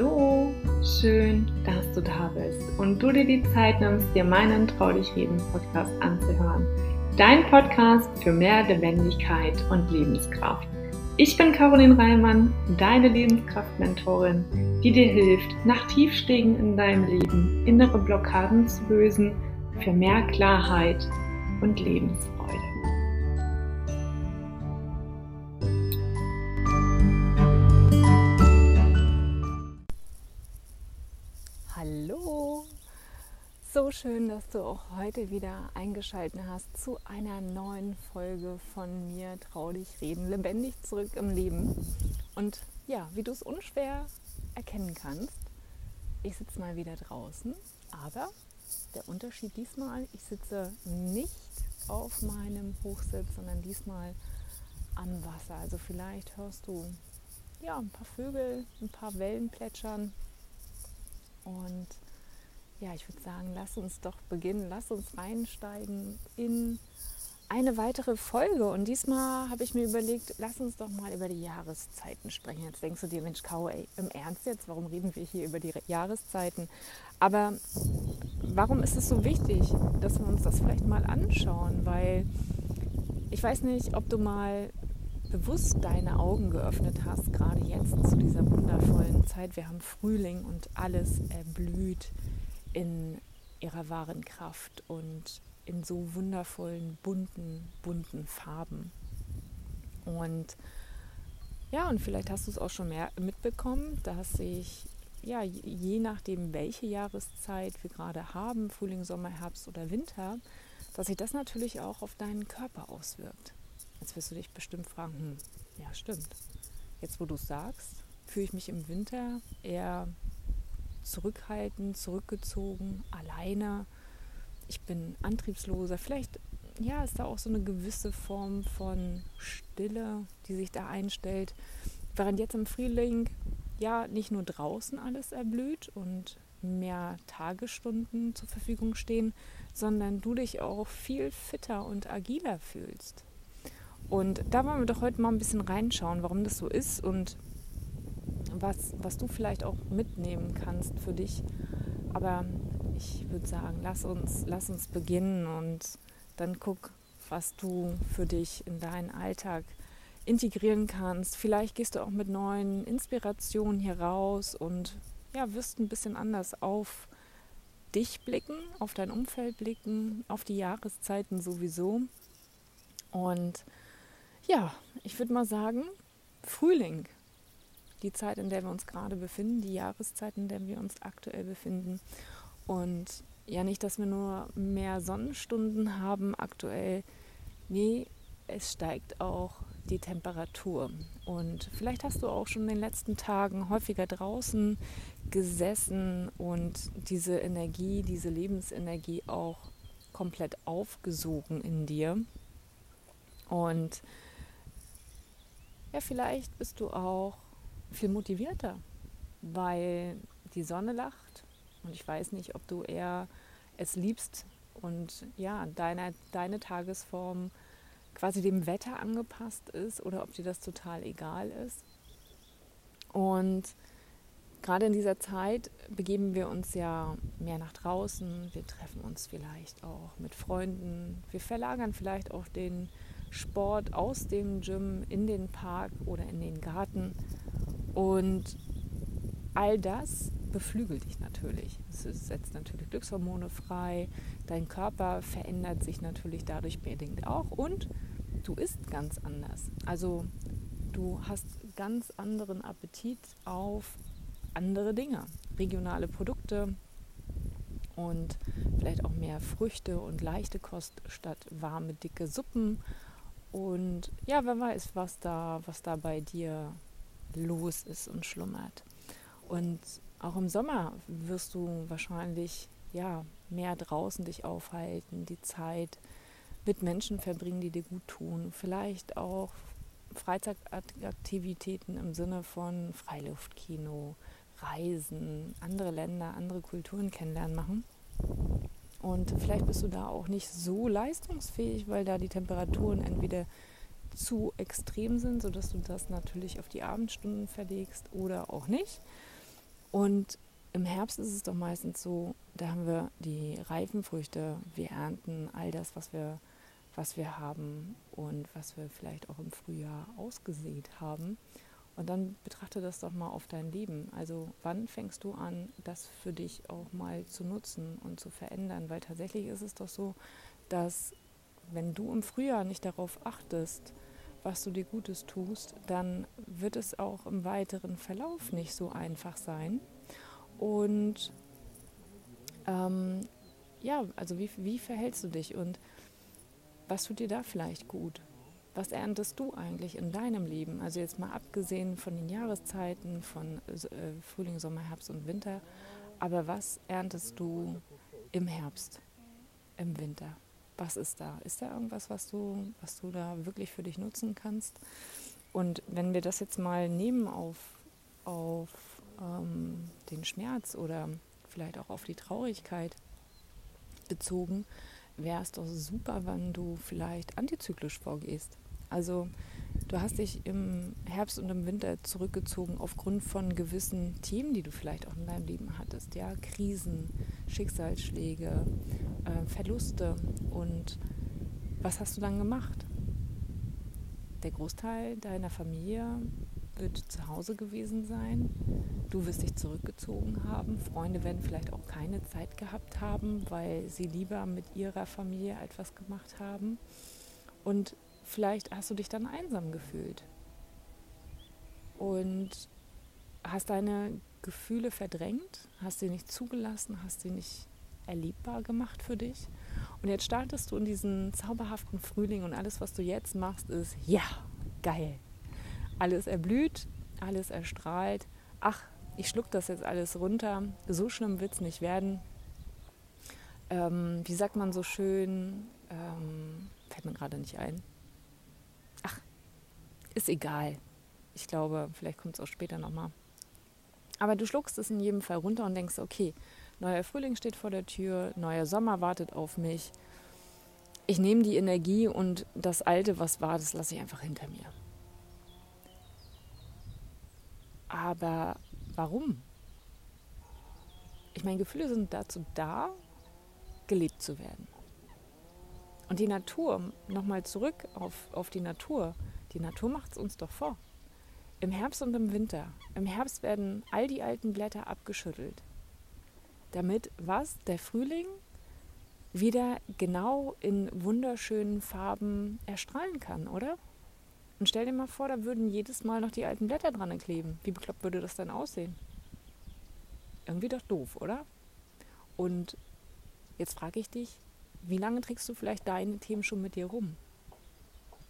Hallo, schön, dass du da bist und du dir die Zeit nimmst, dir meinen Trau dich reden Podcast anzuhören. Dein Podcast für mehr Lebendigkeit und Lebenskraft. Ich bin Caroline Reimann, deine Lebenskraftmentorin, die dir hilft, nach Tiefstegen in deinem Leben innere Blockaden zu lösen für mehr Klarheit und Lebensfreude. Schön, dass du auch heute wieder eingeschaltet hast zu einer neuen Folge von mir Trau dich reden, lebendig zurück im Leben. Und ja, wie du es unschwer erkennen kannst, ich sitze mal wieder draußen, aber der Unterschied diesmal, ich sitze nicht auf meinem Hochsitz, sondern diesmal am Wasser. Also vielleicht hörst du ja ein paar Vögel, ein paar Wellen plätschern und ja, ich würde sagen, lass uns doch beginnen, lass uns reinsteigen in eine weitere Folge. Und diesmal habe ich mir überlegt, lass uns doch mal über die Jahreszeiten sprechen. Jetzt denkst du dir, Mensch, Kau, ey, im Ernst jetzt, warum reden wir hier über die Jahreszeiten? Aber warum ist es so wichtig, dass wir uns das vielleicht mal anschauen? Weil ich weiß nicht, ob du mal bewusst deine Augen geöffnet hast, gerade jetzt zu dieser wundervollen Zeit. Wir haben Frühling und alles erblüht in ihrer wahren Kraft und in so wundervollen, bunten, bunten Farben. Und ja, und vielleicht hast du es auch schon mehr mitbekommen, dass sich, ja, je nachdem, welche Jahreszeit wir gerade haben, Frühling, Sommer, Herbst oder Winter, dass sich das natürlich auch auf deinen Körper auswirkt. Jetzt wirst du dich bestimmt fragen, hm, ja, stimmt. Jetzt, wo du es sagst, fühle ich mich im Winter eher zurückhaltend, zurückgezogen, alleine. Ich bin antriebsloser. Vielleicht ja, ist da auch so eine gewisse Form von Stille, die sich da einstellt. Während jetzt im Frühling ja nicht nur draußen alles erblüht und mehr Tagesstunden zur Verfügung stehen, sondern du dich auch viel fitter und agiler fühlst. Und da wollen wir doch heute mal ein bisschen reinschauen, warum das so ist und was, was du vielleicht auch mitnehmen kannst für dich. Aber ich würde sagen, lass uns, lass uns beginnen und dann guck, was du für dich in deinen Alltag integrieren kannst. Vielleicht gehst du auch mit neuen Inspirationen hier raus und ja, wirst ein bisschen anders auf dich blicken, auf dein Umfeld blicken, auf die Jahreszeiten sowieso. Und ja, ich würde mal sagen, Frühling die Zeit, in der wir uns gerade befinden, die Jahreszeit, in der wir uns aktuell befinden. Und ja, nicht, dass wir nur mehr Sonnenstunden haben aktuell. Nee, es steigt auch die Temperatur. Und vielleicht hast du auch schon in den letzten Tagen häufiger draußen gesessen und diese Energie, diese Lebensenergie auch komplett aufgesogen in dir. Und ja, vielleicht bist du auch viel motivierter, weil die Sonne lacht und ich weiß nicht, ob du eher es liebst und ja, deine, deine Tagesform quasi dem Wetter angepasst ist oder ob dir das total egal ist. Und gerade in dieser Zeit begeben wir uns ja mehr nach draußen, wir treffen uns vielleicht auch mit Freunden, wir verlagern vielleicht auch den Sport aus dem Gym in den Park oder in den Garten und all das beflügelt dich natürlich. Es setzt natürlich Glückshormone frei. Dein Körper verändert sich natürlich dadurch bedingt auch und du isst ganz anders. Also du hast ganz anderen Appetit auf andere Dinge, regionale Produkte und vielleicht auch mehr Früchte und leichte Kost statt warme, dicke Suppen. Und ja, wer weiß, was da, was da bei dir los ist und schlummert. Und auch im Sommer wirst du wahrscheinlich ja mehr draußen dich aufhalten, die Zeit mit Menschen verbringen, die dir gut tun. Vielleicht auch Freizeitaktivitäten im Sinne von Freiluftkino, Reisen, andere Länder, andere Kulturen kennenlernen machen. Und vielleicht bist du da auch nicht so leistungsfähig, weil da die Temperaturen entweder zu extrem sind, sodass du das natürlich auf die Abendstunden verlegst oder auch nicht. Und im Herbst ist es doch meistens so, da haben wir die reifen Früchte, wir ernten all das, was wir, was wir haben und was wir vielleicht auch im Frühjahr ausgesät haben. Und dann betrachte das doch mal auf dein Leben. Also wann fängst du an, das für dich auch mal zu nutzen und zu verändern? Weil tatsächlich ist es doch so, dass wenn du im Frühjahr nicht darauf achtest, was du dir Gutes tust, dann wird es auch im weiteren Verlauf nicht so einfach sein. Und ähm, ja, also wie, wie verhältst du dich und was tut dir da vielleicht gut? Was erntest du eigentlich in deinem Leben? Also jetzt mal abgesehen von den Jahreszeiten, von äh, Frühling, Sommer, Herbst und Winter, aber was erntest du im Herbst, im Winter? Was ist da? Ist da irgendwas, was du, was du da wirklich für dich nutzen kannst? Und wenn wir das jetzt mal nehmen auf, auf ähm, den Schmerz oder vielleicht auch auf die Traurigkeit bezogen, wäre es doch super, wenn du vielleicht antizyklisch vorgehst. Also du hast dich im Herbst und im Winter zurückgezogen aufgrund von gewissen Themen, die du vielleicht auch in deinem Leben hattest. Ja, Krisen, Schicksalsschläge, äh, Verluste. Und was hast du dann gemacht? Der Großteil deiner Familie wird zu Hause gewesen sein. Du wirst dich zurückgezogen haben. Freunde werden vielleicht auch keine Zeit gehabt haben, weil sie lieber mit ihrer Familie etwas gemacht haben. Und vielleicht hast du dich dann einsam gefühlt und hast deine Gefühle verdrängt, hast sie nicht zugelassen, hast sie nicht erlebbar gemacht für dich. Und jetzt startest du in diesen zauberhaften Frühling und alles, was du jetzt machst, ist, ja, geil. Alles erblüht, alles erstrahlt. Ach, ich schluck das jetzt alles runter. So schlimm wird es nicht werden. Ähm, wie sagt man so schön? Ähm, fällt mir gerade nicht ein ist egal. Ich glaube, vielleicht kommt es auch später nochmal. Aber du schluckst es in jedem Fall runter und denkst, okay, neuer Frühling steht vor der Tür, neuer Sommer wartet auf mich. Ich nehme die Energie und das Alte, was war, das lasse ich einfach hinter mir. Aber warum? Ich meine, Gefühle sind dazu da, gelebt zu werden. Und die Natur, nochmal zurück auf, auf die Natur, die Natur macht es uns doch vor. Im Herbst und im Winter. Im Herbst werden all die alten Blätter abgeschüttelt. Damit was? Der Frühling wieder genau in wunderschönen Farben erstrahlen kann, oder? Und stell dir mal vor, da würden jedes Mal noch die alten Blätter dran kleben. Wie bekloppt würde das dann aussehen? Irgendwie doch doof, oder? Und jetzt frage ich dich, wie lange trägst du vielleicht deine Themen schon mit dir rum?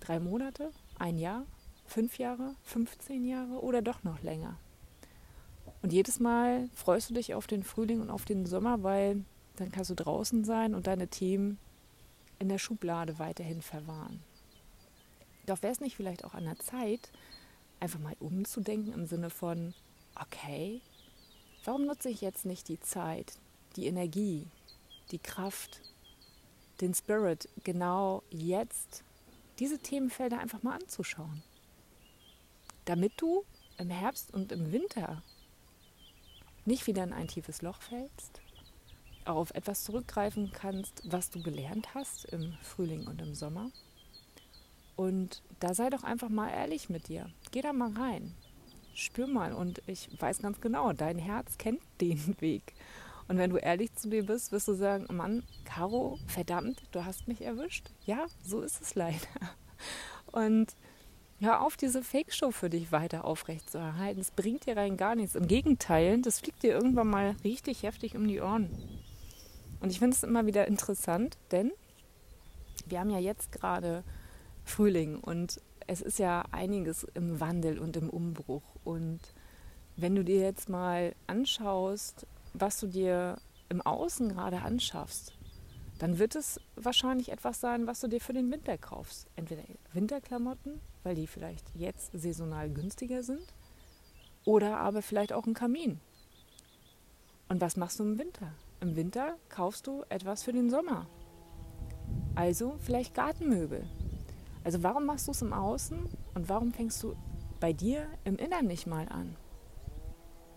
Drei Monate? Ein Jahr, fünf Jahre, 15 Jahre oder doch noch länger. Und jedes Mal freust du dich auf den Frühling und auf den Sommer, weil dann kannst du draußen sein und deine Themen in der Schublade weiterhin verwahren. Doch wäre es nicht vielleicht auch an der Zeit, einfach mal umzudenken im Sinne von, okay, warum nutze ich jetzt nicht die Zeit, die Energie, die Kraft, den Spirit genau jetzt diese Themenfelder einfach mal anzuschauen. Damit du im Herbst und im Winter nicht wieder in ein tiefes Loch fällst, auf etwas zurückgreifen kannst, was du gelernt hast im Frühling und im Sommer. Und da sei doch einfach mal ehrlich mit dir. Geh da mal rein. Spür mal. Und ich weiß ganz genau, dein Herz kennt den Weg. Und wenn du ehrlich zu dir bist, wirst du sagen, Mann, Caro, verdammt, du hast mich erwischt. Ja, so ist es leider. Und hör auf, diese Fake-Show für dich weiter aufrechtzuerhalten. Es bringt dir rein gar nichts. Im Gegenteil, das fliegt dir irgendwann mal richtig heftig um die Ohren. Und ich finde es immer wieder interessant, denn wir haben ja jetzt gerade Frühling und es ist ja einiges im Wandel und im Umbruch. Und wenn du dir jetzt mal anschaust, was du dir im Außen gerade anschaffst, dann wird es wahrscheinlich etwas sein, was du dir für den Winter kaufst. Entweder Winterklamotten, weil die vielleicht jetzt saisonal günstiger sind, oder aber vielleicht auch ein Kamin. Und was machst du im Winter? Im Winter kaufst du etwas für den Sommer. Also vielleicht Gartenmöbel. Also warum machst du es im Außen und warum fängst du bei dir im Innern nicht mal an?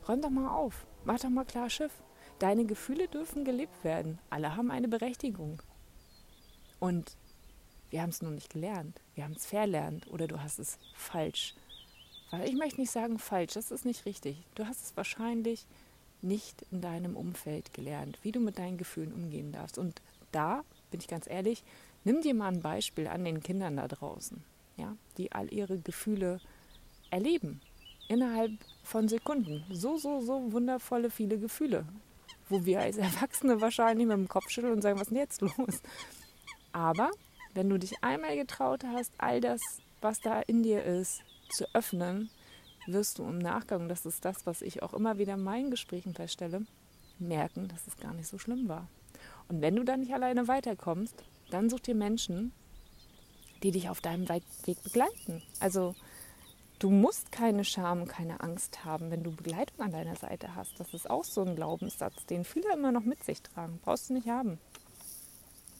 Räum doch mal auf. Mach doch mal klar Schiff. Deine Gefühle dürfen gelebt werden. Alle haben eine Berechtigung. Und wir haben es nur nicht gelernt. Wir haben es verlernt oder du hast es falsch. Weil ich möchte nicht sagen falsch, das ist nicht richtig. Du hast es wahrscheinlich nicht in deinem Umfeld gelernt, wie du mit deinen Gefühlen umgehen darfst. Und da, bin ich ganz ehrlich, nimm dir mal ein Beispiel an den Kindern da draußen, ja, die all ihre Gefühle erleben. Innerhalb von Sekunden. So, so, so wundervolle viele Gefühle. Wo wir als Erwachsene wahrscheinlich mit dem Kopf schütteln und sagen, was ist denn jetzt los? Aber wenn du dich einmal getraut hast, all das, was da in dir ist, zu öffnen, wirst du im Nachgang, das ist das, was ich auch immer wieder in meinen Gesprächen feststelle, merken, dass es gar nicht so schlimm war. Und wenn du dann nicht alleine weiterkommst, dann such dir Menschen, die dich auf deinem Weg begleiten. Also du musst keine Scham, keine Angst haben, wenn du Begleitung an deiner Seite hast. Das ist auch so ein Glaubenssatz, den viele immer noch mit sich tragen. Brauchst du nicht haben.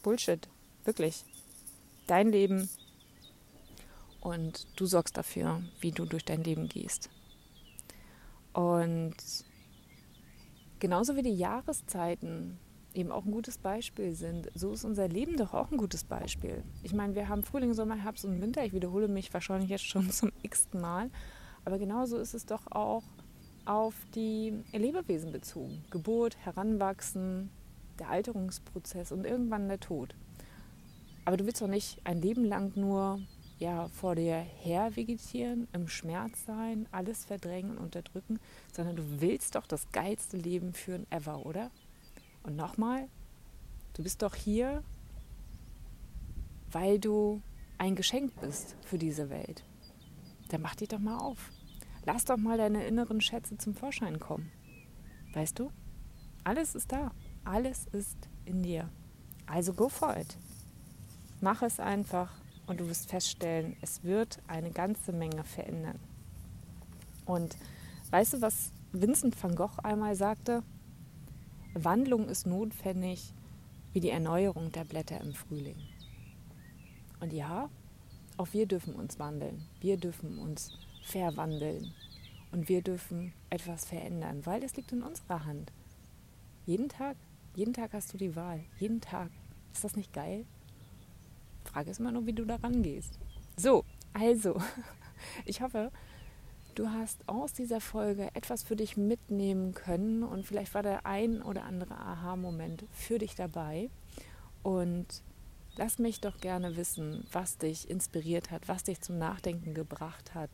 Bullshit. Wirklich. Dein Leben, und du sorgst dafür, wie du durch dein Leben gehst. Und genauso wie die Jahreszeiten eben auch ein gutes Beispiel sind, so ist unser Leben doch auch ein gutes Beispiel. Ich meine, wir haben Frühling, Sommer, Herbst und Winter. Ich wiederhole mich wahrscheinlich jetzt schon zum x-ten Mal. Aber genauso ist es doch auch auf die Lebewesen bezogen. Geburt, Heranwachsen, der Alterungsprozess und irgendwann der Tod. Aber du willst doch nicht ein Leben lang nur ja, vor dir her vegetieren, im Schmerz sein, alles verdrängen und unterdrücken, sondern du willst doch das geilste Leben führen ever, oder? Und nochmal, du bist doch hier, weil du ein Geschenk bist für diese Welt. Dann mach dich doch mal auf. Lass doch mal deine inneren Schätze zum Vorschein kommen. Weißt du? Alles ist da. Alles ist in dir. Also go for it. Mach es einfach und du wirst feststellen, es wird eine ganze Menge verändern. Und weißt du, was Vincent van Gogh einmal sagte? Wandlung ist notwendig wie die Erneuerung der Blätter im Frühling. Und ja, auch wir dürfen uns wandeln. Wir dürfen uns verwandeln. Und wir dürfen etwas verändern, weil es liegt in unserer Hand. Jeden Tag, jeden Tag hast du die Wahl. Jeden Tag. Ist das nicht geil? Frage ist immer nur, wie du daran gehst. So, also, ich hoffe, du hast aus dieser Folge etwas für dich mitnehmen können und vielleicht war der ein oder andere Aha-Moment für dich dabei. Und lass mich doch gerne wissen, was dich inspiriert hat, was dich zum Nachdenken gebracht hat.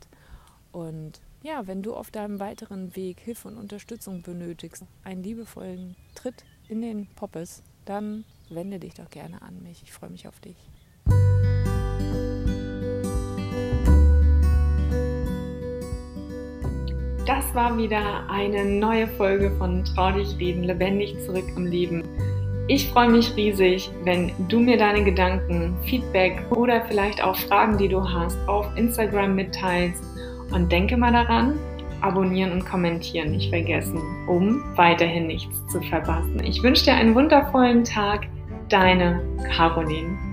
Und ja, wenn du auf deinem weiteren Weg Hilfe und Unterstützung benötigst, einen liebevollen Tritt in den Poppes, dann wende dich doch gerne an mich. Ich freue mich auf dich. Das war wieder eine neue Folge von Trau dich reden, lebendig zurück im Leben. Ich freue mich riesig, wenn du mir deine Gedanken, Feedback oder vielleicht auch Fragen, die du hast, auf Instagram mitteilst. Und denke mal daran, abonnieren und kommentieren nicht vergessen, um weiterhin nichts zu verpassen. Ich wünsche dir einen wundervollen Tag. Deine Caroline.